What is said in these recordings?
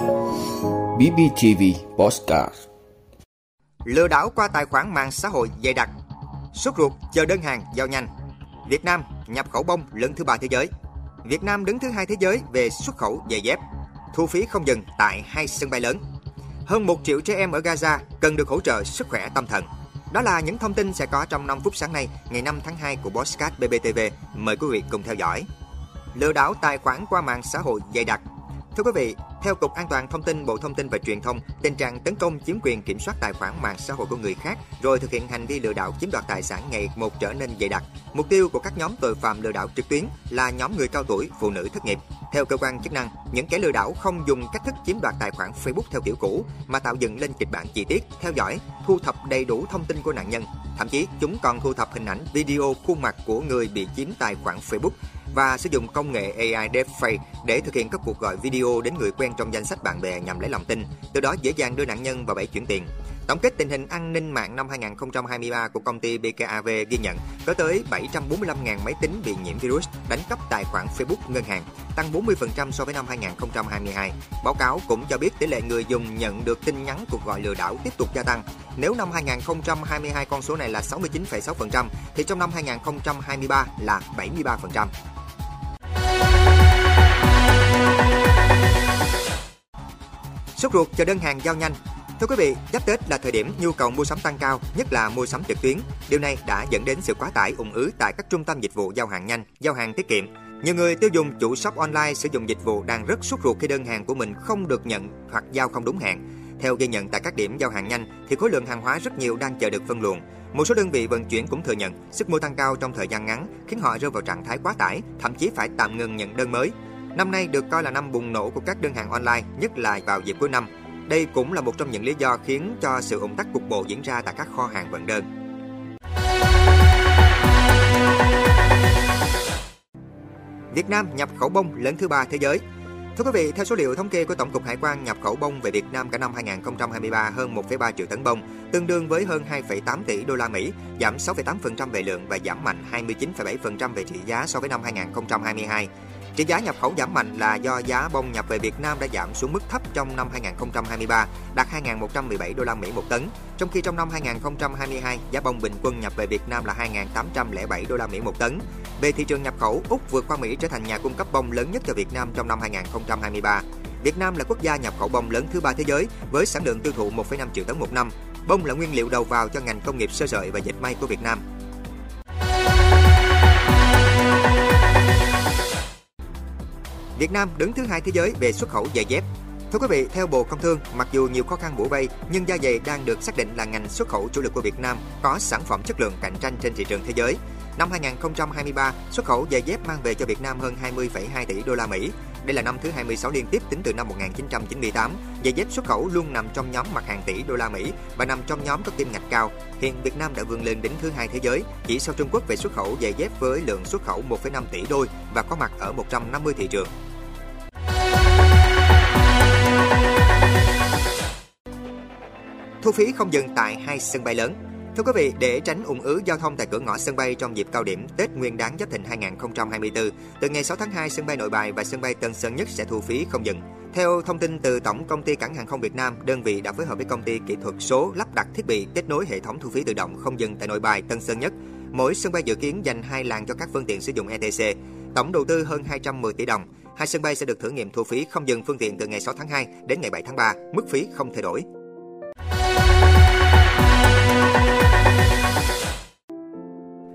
BBTV Postcard. Lừa đảo qua tài khoản mạng xã hội dày đặc. Sốt ruột chờ đơn hàng giao nhanh. Việt Nam nhập khẩu bông lớn thứ ba thế giới. Việt Nam đứng thứ hai thế giới về xuất khẩu giày dép. Thu phí không dừng tại hai sân bay lớn. Hơn 1 triệu trẻ em ở Gaza cần được hỗ trợ sức khỏe tâm thần. Đó là những thông tin sẽ có trong 5 phút sáng nay, ngày 5 tháng 2 của Bosscat BBTV. Mời quý vị cùng theo dõi. Lừa đảo tài khoản qua mạng xã hội dày đặc. Thưa quý vị, theo Cục An toàn Thông tin Bộ Thông tin và Truyền thông, tình trạng tấn công chiếm quyền kiểm soát tài khoản mạng xã hội của người khác rồi thực hiện hành vi lừa đảo chiếm đoạt tài sản ngày một trở nên dày đặc. Mục tiêu của các nhóm tội phạm lừa đảo trực tuyến là nhóm người cao tuổi, phụ nữ thất nghiệp. Theo cơ quan chức năng, những kẻ lừa đảo không dùng cách thức chiếm đoạt tài khoản Facebook theo kiểu cũ mà tạo dựng lên kịch bản chi tiết, theo dõi, thu thập đầy đủ thông tin của nạn nhân. Thậm chí, chúng còn thu thập hình ảnh, video, khuôn mặt của người bị chiếm tài khoản Facebook và sử dụng công nghệ AI Deepfake để thực hiện các cuộc gọi video đến người quen trong danh sách bạn bè nhằm lấy lòng tin, từ đó dễ dàng đưa nạn nhân vào bẫy chuyển tiền. Tổng kết tình hình an ninh mạng năm 2023 của công ty BKAV ghi nhận có tới 745.000 máy tính bị nhiễm virus đánh cắp tài khoản Facebook ngân hàng, tăng 40% so với năm 2022. Báo cáo cũng cho biết tỷ lệ người dùng nhận được tin nhắn cuộc gọi lừa đảo tiếp tục gia tăng. Nếu năm 2022 con số này là 69,6% thì trong năm 2023 là 73%. Sốt ruột chờ đơn hàng giao nhanh. Thưa quý vị, giáp Tết là thời điểm nhu cầu mua sắm tăng cao, nhất là mua sắm trực tuyến. Điều này đã dẫn đến sự quá tải ủng ứ tại các trung tâm dịch vụ giao hàng nhanh, giao hàng tiết kiệm. Nhiều người tiêu dùng chủ shop online sử dụng dịch vụ đang rất sốt ruột khi đơn hàng của mình không được nhận hoặc giao không đúng hạn. Theo ghi nhận tại các điểm giao hàng nhanh thì khối lượng hàng hóa rất nhiều đang chờ được phân luồng. Một số đơn vị vận chuyển cũng thừa nhận sức mua tăng cao trong thời gian ngắn khiến họ rơi vào trạng thái quá tải, thậm chí phải tạm ngừng nhận đơn mới. Năm nay được coi là năm bùng nổ của các đơn hàng online, nhất là vào dịp cuối năm. Đây cũng là một trong những lý do khiến cho sự ủng tắc cục bộ diễn ra tại các kho hàng vận đơn. Việt Nam nhập khẩu bông lớn thứ ba thế giới. Thưa quý vị, theo số liệu thống kê của Tổng cục Hải quan nhập khẩu bông về Việt Nam cả năm 2023 hơn 1,3 triệu tấn bông, tương đương với hơn 2,8 tỷ đô la Mỹ, giảm 6,8% về lượng và giảm mạnh 29,7% về trị giá so với năm 2022. Trị giá nhập khẩu giảm mạnh là do giá bông nhập về Việt Nam đã giảm xuống mức thấp trong năm 2023, đạt 2.117 đô la Mỹ một tấn, trong khi trong năm 2022 giá bông bình quân nhập về Việt Nam là 2.807 đô la Mỹ một tấn. Về thị trường nhập khẩu, Úc vượt qua Mỹ trở thành nhà cung cấp bông lớn nhất cho Việt Nam trong năm 2023. Việt Nam là quốc gia nhập khẩu bông lớn thứ ba thế giới với sản lượng tiêu thụ 1,5 triệu tấn một năm. Bông là nguyên liệu đầu vào cho ngành công nghiệp sơ sợi và dệt may của Việt Nam. Việt Nam đứng thứ hai thế giới về xuất khẩu giày dép. Thưa quý vị, theo Bộ Công Thương, mặc dù nhiều khó khăn bủa vây, nhưng da giày đang được xác định là ngành xuất khẩu chủ lực của Việt Nam, có sản phẩm chất lượng cạnh tranh trên thị trường thế giới. Năm 2023, xuất khẩu giày dép mang về cho Việt Nam hơn 20,2 tỷ đô la Mỹ. Đây là năm thứ 26 liên tiếp tính từ năm 1998. Giày dép xuất khẩu luôn nằm trong nhóm mặt hàng tỷ đô la Mỹ và nằm trong nhóm có kim ngạch cao. Hiện Việt Nam đã vươn lên đến thứ hai thế giới, chỉ sau Trung Quốc về xuất khẩu giày dép với lượng xuất khẩu 1,5 tỷ đôi và có mặt ở 150 thị trường. Thu phí không dừng tại hai sân bay lớn. Thưa quý vị, để tránh ủng ứ giao thông tại cửa ngõ sân bay trong dịp cao điểm Tết Nguyên đán Giáp Thìn 2024, từ ngày 6 tháng 2, sân bay Nội Bài và sân bay Tân Sơn Nhất sẽ thu phí không dừng. Theo thông tin từ Tổng công ty Cảng hàng không Việt Nam, đơn vị đã phối hợp với công ty kỹ thuật số lắp đặt thiết bị kết nối hệ thống thu phí tự động không dừng tại Nội Bài, Tân Sơn Nhất. Mỗi sân bay dự kiến dành hai làn cho các phương tiện sử dụng ETC. Tổng đầu tư hơn 210 tỷ đồng. Hai sân bay sẽ được thử nghiệm thu phí không dừng phương tiện từ ngày 6 tháng 2 đến ngày 7 tháng 3, mức phí không thay đổi.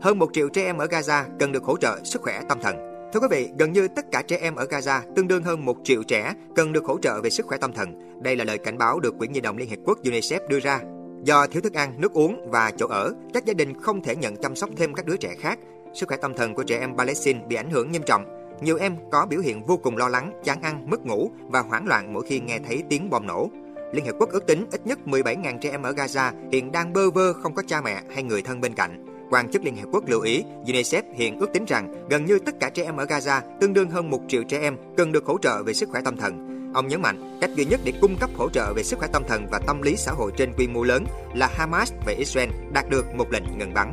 Hơn 1 triệu trẻ em ở Gaza cần được hỗ trợ sức khỏe tâm thần. Thưa quý vị, gần như tất cả trẻ em ở Gaza, tương đương hơn 1 triệu trẻ, cần được hỗ trợ về sức khỏe tâm thần. Đây là lời cảnh báo được Quỹ Nhi đồng Liên Hiệp Quốc UNICEF đưa ra. Do thiếu thức ăn, nước uống và chỗ ở, các gia đình không thể nhận chăm sóc thêm các đứa trẻ khác. Sức khỏe tâm thần của trẻ em Palestine bị ảnh hưởng nghiêm trọng. Nhiều em có biểu hiện vô cùng lo lắng, chán ăn, mất ngủ và hoảng loạn mỗi khi nghe thấy tiếng bom nổ. Liên Hiệp Quốc ước tính ít nhất 17.000 trẻ em ở Gaza hiện đang bơ vơ không có cha mẹ hay người thân bên cạnh. Quan chức Liên Hiệp Quốc lưu ý, UNICEF hiện ước tính rằng gần như tất cả trẻ em ở Gaza, tương đương hơn 1 triệu trẻ em, cần được hỗ trợ về sức khỏe tâm thần. Ông nhấn mạnh, cách duy nhất để cung cấp hỗ trợ về sức khỏe tâm thần và tâm lý xã hội trên quy mô lớn là Hamas và Israel đạt được một lệnh ngừng bắn.